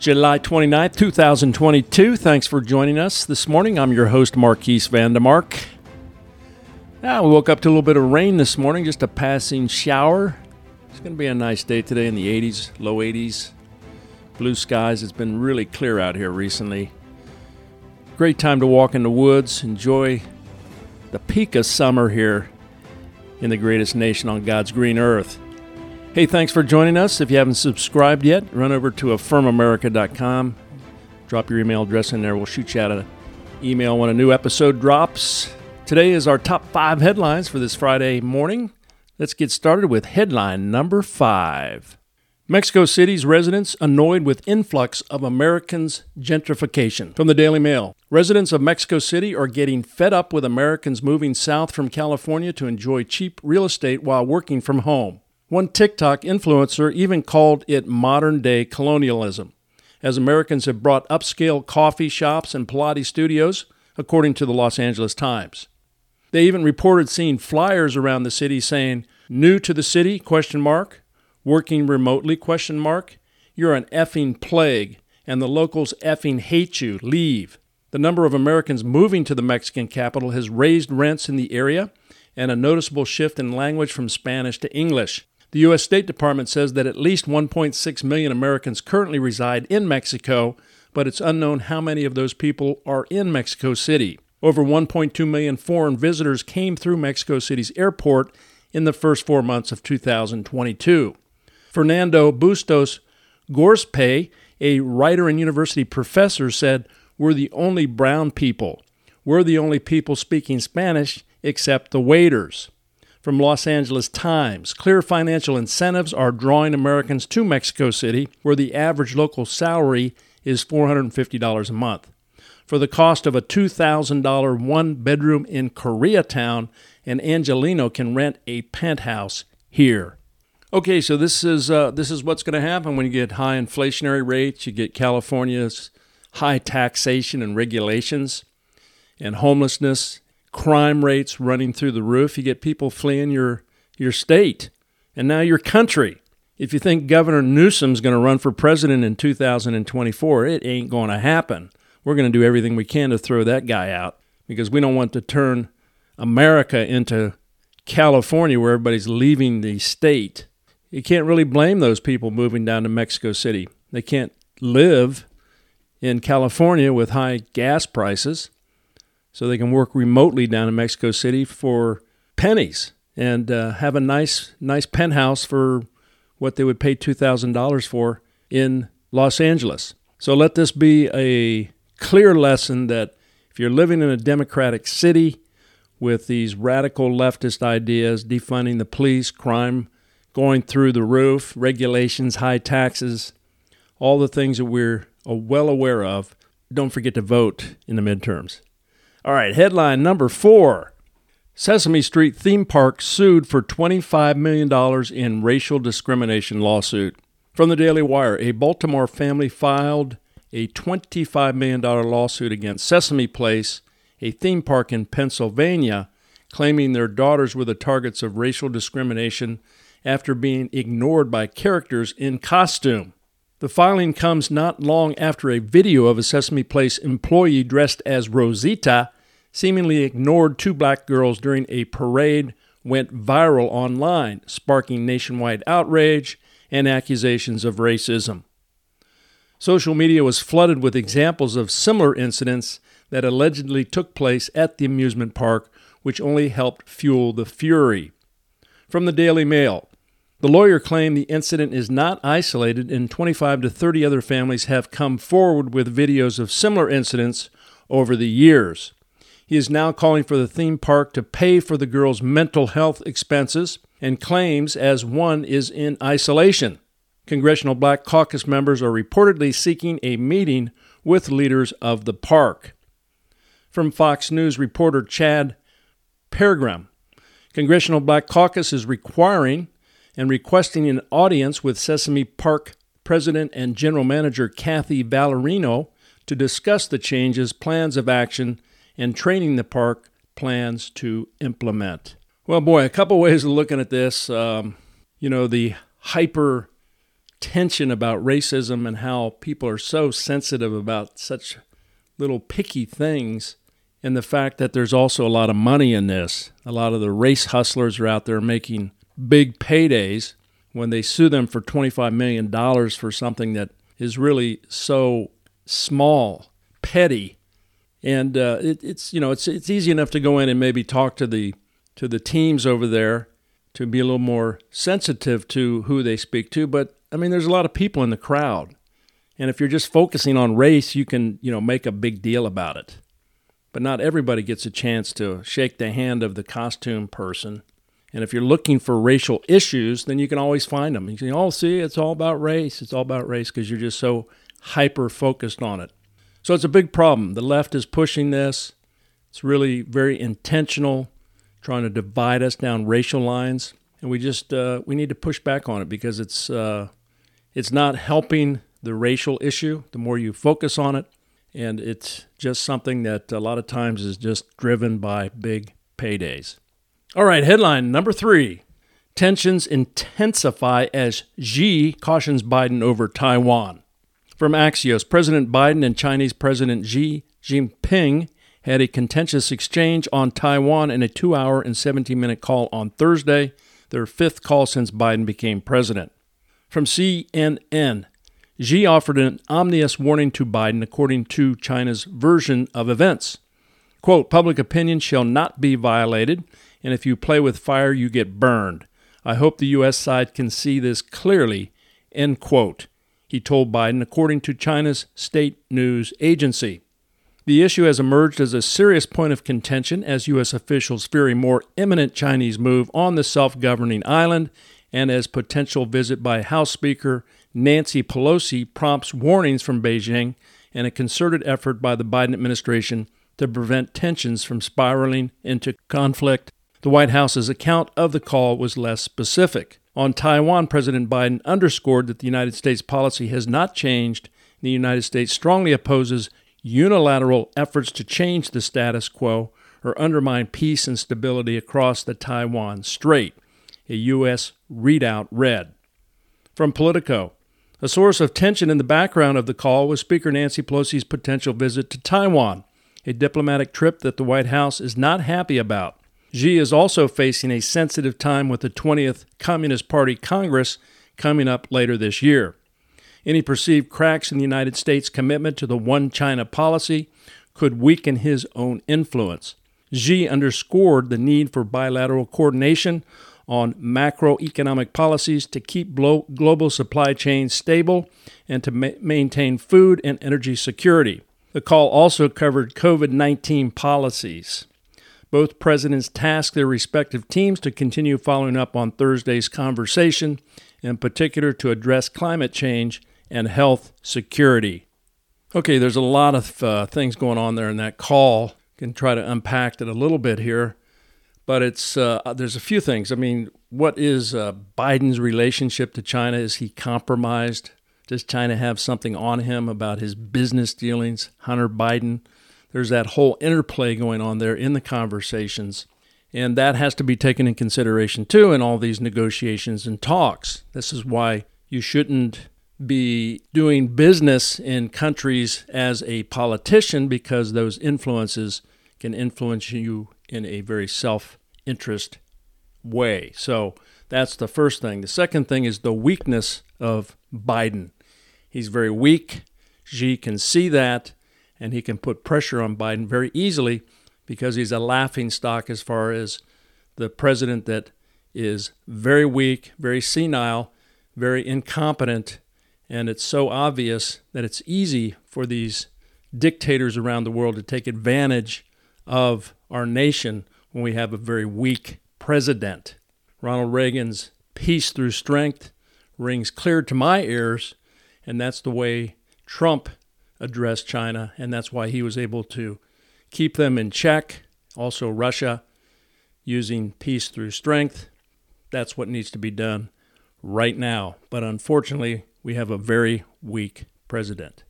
July 29th, 2022. Thanks for joining us this morning. I'm your host, Marquise Vandemark. Now, we woke up to a little bit of rain this morning, just a passing shower. It's going to be a nice day today in the 80s, low 80s, blue skies. It's been really clear out here recently. Great time to walk in the woods, enjoy the peak of summer here in the greatest nation on God's green earth. Hey, thanks for joining us. If you haven't subscribed yet, run over to affirmamerica.com. Drop your email address in there. We'll shoot you out an email when a new episode drops. Today is our top five headlines for this Friday morning. Let's get started with headline number five. Mexico City's residents annoyed with influx of Americans' gentrification. From the Daily Mail. Residents of Mexico City are getting fed up with Americans moving south from California to enjoy cheap real estate while working from home. One TikTok influencer even called it modern day colonialism, as Americans have brought upscale coffee shops and Pilates studios, according to the Los Angeles Times. They even reported seeing flyers around the city saying, "New to the city?" question mark. Working remotely? question mark. You're an effing plague and the locals effing hate you. Leave. The number of americans moving to the mexican capital has raised rents in the area and a noticeable shift in language from spanish to english the u.s state department says that at least 1.6 million americans currently reside in mexico but it's unknown how many of those people are in mexico city over 1.2 million foreign visitors came through mexico city's airport in the first four months of 2022 Fernando Bustos Gorozpe, a writer and university professor, said, We're the only brown people. We're the only people speaking Spanish except the waiters. From Los Angeles Times, clear financial incentives are drawing Americans to Mexico City, where the average local salary is $450 a month. For the cost of a $2,000 one bedroom in Koreatown, an Angeleno can rent a penthouse here. Okay, so this is uh, this is what's going to happen when you get high inflationary rates. You get California's high taxation and regulations, and homelessness, crime rates running through the roof. You get people fleeing your your state and now your country. If you think Governor Newsom's going to run for president in 2024, it ain't going to happen. We're going to do everything we can to throw that guy out because we don't want to turn America into California where everybody's leaving the state you can't really blame those people moving down to Mexico City. They can't live in California with high gas prices, so they can work remotely down in Mexico City for pennies and uh, have a nice, nice penthouse for what they would pay two thousand dollars for in Los Angeles. So let this be a clear lesson that if you're living in a democratic city with these radical leftist ideas, defunding the police, crime going through the roof, regulations, high taxes, all the things that we're uh, well aware of. Don't forget to vote in the midterms. All right, headline number four Sesame Street theme park sued for $25 million in racial discrimination lawsuit. From the Daily Wire, a Baltimore family filed a $25 million lawsuit against Sesame Place, a theme park in Pennsylvania, claiming their daughters were the targets of racial discrimination after being ignored by characters in costume. The filing comes not long after a video of a Sesame Place employee dressed as Rosita seemingly ignored two black girls during a parade went viral online, sparking nationwide outrage and accusations of racism. Social media was flooded with examples of similar incidents that allegedly took place at the amusement park, which only helped fuel the fury. From the Daily Mail, the lawyer claimed the incident is not isolated, and 25 to 30 other families have come forward with videos of similar incidents over the years. He is now calling for the theme park to pay for the girls' mental health expenses and claims as one is in isolation. Congressional Black Caucus members are reportedly seeking a meeting with leaders of the park. From Fox News reporter Chad Pergram, Congressional Black Caucus is requiring and requesting an audience with Sesame Park President and General Manager Cathy Valeriano to discuss the changes, plans of action, and training the park plans to implement. Well, boy, a couple ways of looking at this. Um, you know, the hyper tension about racism and how people are so sensitive about such little picky things, and the fact that there's also a lot of money in this. A lot of the race hustlers are out there making big paydays when they sue them for $25 million for something that is really so small, petty. And uh, it, it's you know it's it's easy enough to go in and maybe talk to the to the teams over there to be a little more sensitive to who they speak to. But I mean, there's a lot of people in the crowd, and if you're just focusing on race, you can you know make a big deal about it. But not everybody gets a chance to shake the hand of the costume person and if you're looking for racial issues, then you can always find them. You can, oh, see, it's all about race. It's all about race because you're just so hyper focused on it. So it's a big problem. The left is pushing this. It's really very intentional, trying to divide us down racial lines, and we just uh, we need to push back on it because it's uh, it's not helping the racial issue. The more you focus on it, and it's just something that a lot of times is just driven by big paydays. All right, headline number three Tensions intensify as Xi cautions Biden over Taiwan. From Axios, President Biden and Chinese President Xi Jinping had a contentious exchange on Taiwan in a two hour and 17 minute call on Thursday, their fifth call since Biden became president. From CNN, Xi offered an ominous warning to Biden according to China's version of events. Quote, public opinion shall not be violated and if you play with fire, you get burned. I hope the U.S. side can see this clearly. End quote. He told Biden, according to China's state news agency. The issue has emerged as a serious point of contention as U.S. officials fear a more imminent Chinese move on the self governing island and as potential visit by House Speaker Nancy Pelosi prompts warnings from Beijing and a concerted effort by the Biden administration to prevent tensions from spiraling into conflict the White House's account of the call was less specific. On Taiwan, President Biden underscored that the United States policy has not changed. The United States strongly opposes unilateral efforts to change the status quo or undermine peace and stability across the Taiwan Strait, a U.S. readout read. From Politico, a source of tension in the background of the call was Speaker Nancy Pelosi's potential visit to Taiwan, a diplomatic trip that the White House is not happy about. Xi is also facing a sensitive time with the 20th Communist Party Congress coming up later this year. Any perceived cracks in the United States' commitment to the One China policy could weaken his own influence. Xi underscored the need for bilateral coordination on macroeconomic policies to keep global supply chains stable and to ma- maintain food and energy security. The call also covered COVID 19 policies. Both presidents tasked their respective teams to continue following up on Thursday's conversation, in particular to address climate change and health security. Okay, there's a lot of uh, things going on there in that call. Can try to unpack it a little bit here, but it's uh, there's a few things. I mean, what is uh, Biden's relationship to China? Is he compromised? Does China have something on him about his business dealings? Hunter Biden there's that whole interplay going on there in the conversations. And that has to be taken in consideration too in all these negotiations and talks. This is why you shouldn't be doing business in countries as a politician because those influences can influence you in a very self interest way. So that's the first thing. The second thing is the weakness of Biden. He's very weak. Xi can see that and he can put pressure on Biden very easily because he's a laughing stock as far as the president that is very weak, very senile, very incompetent, and it's so obvious that it's easy for these dictators around the world to take advantage of our nation when we have a very weak president. Ronald Reagan's peace through strength, rings clear to my ears, and that's the way Trump addressed China, and that's why he was able to keep them in check. Also, Russia using peace through strength. That's what needs to be done right now. But unfortunately, we have a very weak president.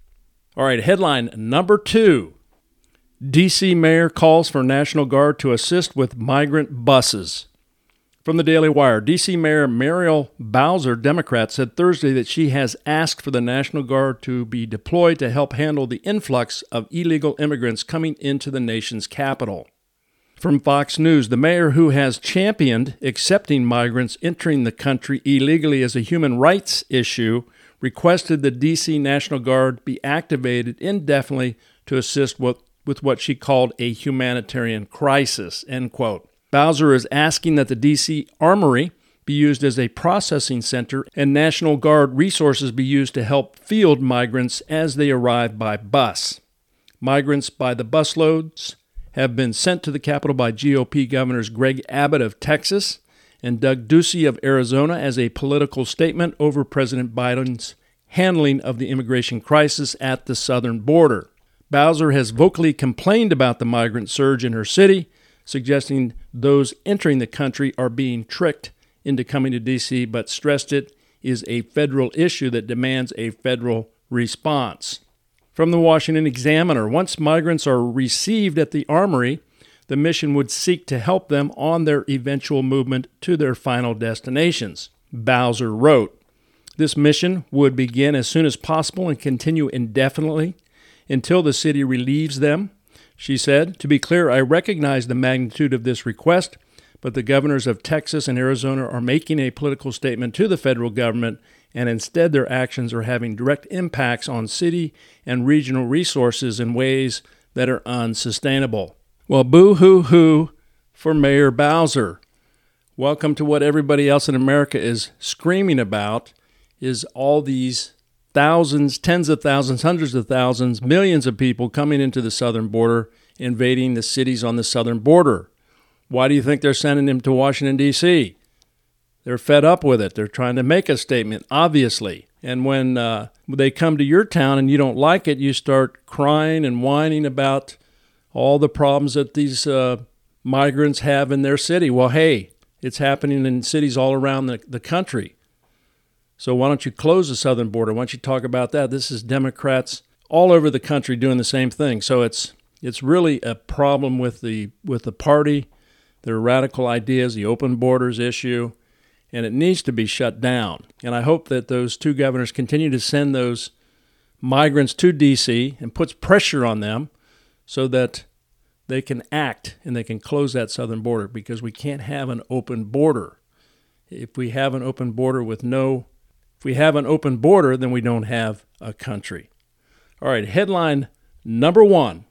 All right, headline number two DC mayor calls for National Guard to assist with migrant buses. From the Daily Wire, D.C. Mayor Muriel Bowser, Democrat, said Thursday that she has asked for the National Guard to be deployed to help handle the influx of illegal immigrants coming into the nation's capital. From Fox News, the mayor who has championed accepting migrants entering the country illegally as a human rights issue requested the D.C. National Guard be activated indefinitely to assist with, with what she called a humanitarian crisis. End quote. Bowser is asking that the D.C. Armory be used as a processing center and National Guard resources be used to help field migrants as they arrive by bus. Migrants by the busloads have been sent to the Capitol by GOP Governors Greg Abbott of Texas and Doug Ducey of Arizona as a political statement over President Biden's handling of the immigration crisis at the southern border. Bowser has vocally complained about the migrant surge in her city suggesting those entering the country are being tricked into coming to D.C., but stressed it is a federal issue that demands a federal response. From the Washington Examiner, once migrants are received at the Armory, the mission would seek to help them on their eventual movement to their final destinations. Bowser wrote, This mission would begin as soon as possible and continue indefinitely until the city relieves them she said, To be clear, I recognize the magnitude of this request, but the governors of Texas and Arizona are making a political statement to the federal government, and instead their actions are having direct impacts on city and regional resources in ways that are unsustainable. Well, boo hoo hoo for Mayor Bowser. Welcome to what everybody else in America is screaming about is all these thousands, tens of thousands, hundreds of thousands, millions of people coming into the southern border, invading the cities on the southern border. Why do you think they're sending them to Washington, D.C.? They're fed up with it. They're trying to make a statement, obviously. And when uh, they come to your town and you don't like it, you start crying and whining about all the problems that these uh, migrants have in their city. Well, hey, it's happening in cities all around the, the country. So why don't you close the southern border? Why don't you talk about that? This is Democrats all over the country doing the same thing. So it's it's really a problem with the with the party, their radical ideas, the open borders issue, and it needs to be shut down. And I hope that those two governors continue to send those migrants to DC and puts pressure on them so that they can act and they can close that southern border because we can't have an open border. If we have an open border with no if we have an open border, then we don't have a country. All right, headline number one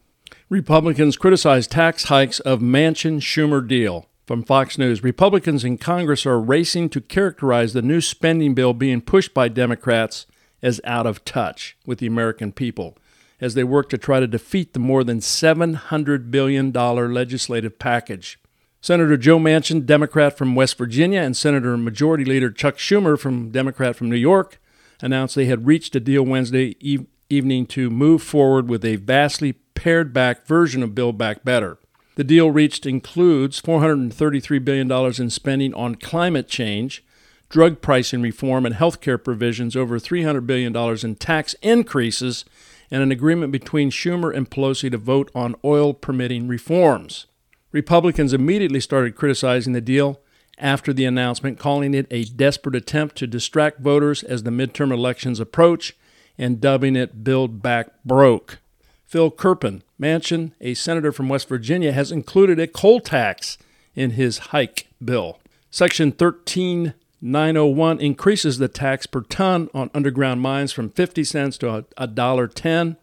Republicans criticize tax hikes of Manchin Schumer deal. From Fox News, Republicans in Congress are racing to characterize the new spending bill being pushed by Democrats as out of touch with the American people as they work to try to defeat the more than $700 billion legislative package. Senator Joe Manchin, Democrat from West Virginia, and Senator Majority Leader Chuck Schumer, from Democrat from New York, announced they had reached a deal Wednesday e- evening to move forward with a vastly pared back version of Build Back Better. The deal reached includes $433 billion in spending on climate change, drug pricing reform, and health care provisions, over $300 billion in tax increases, and an agreement between Schumer and Pelosi to vote on oil permitting reforms. Republicans immediately started criticizing the deal after the announcement, calling it a desperate attempt to distract voters as the midterm elections approach and dubbing it Build Back Broke. Phil Kerpen, Manchin, a senator from West Virginia, has included a coal tax in his hike bill. Section 13901 increases the tax per ton on underground mines from 50 cents to $1.10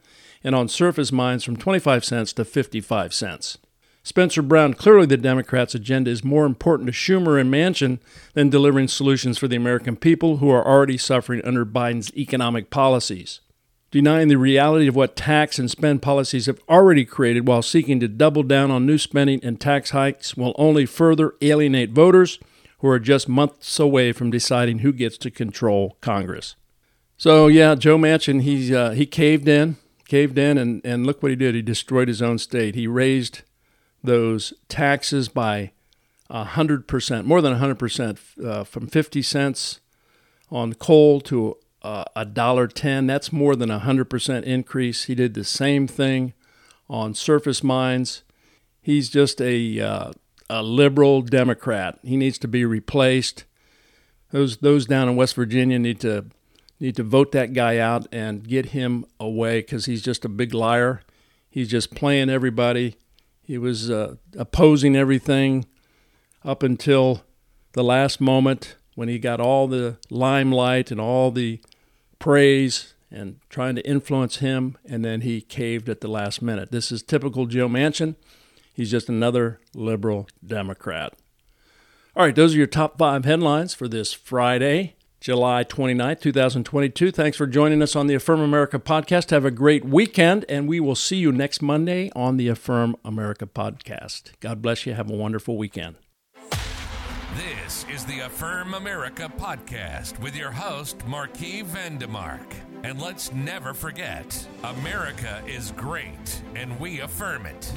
and on surface mines from 25 cents to 55 cents. Spencer Brown, clearly the Democrats' agenda is more important to Schumer and Manchin than delivering solutions for the American people who are already suffering under Biden's economic policies. Denying the reality of what tax and spend policies have already created while seeking to double down on new spending and tax hikes will only further alienate voters who are just months away from deciding who gets to control Congress. So yeah, Joe Manchin, he uh, he caved in, caved in, and and look what he did. He destroyed his own state. He raised those taxes by hundred percent, more than hundred percent, uh, from fifty cents on coal to uh, a dollar ten. That's more than a hundred percent increase. He did the same thing on surface mines. He's just a uh, a liberal Democrat. He needs to be replaced. Those those down in West Virginia need to need to vote that guy out and get him away because he's just a big liar. He's just playing everybody. He was uh, opposing everything up until the last moment when he got all the limelight and all the praise and trying to influence him, and then he caved at the last minute. This is typical Joe Manchin. He's just another liberal Democrat. All right, those are your top five headlines for this Friday, July 29th, 2022. Thanks for joining us on the Affirm America podcast. Have a great weekend, and we will see you next Monday on the Affirm America podcast. God bless you. Have a wonderful weekend. This is the Affirm America podcast with your host, Marquis Vandemark. And let's never forget America is great, and we affirm it.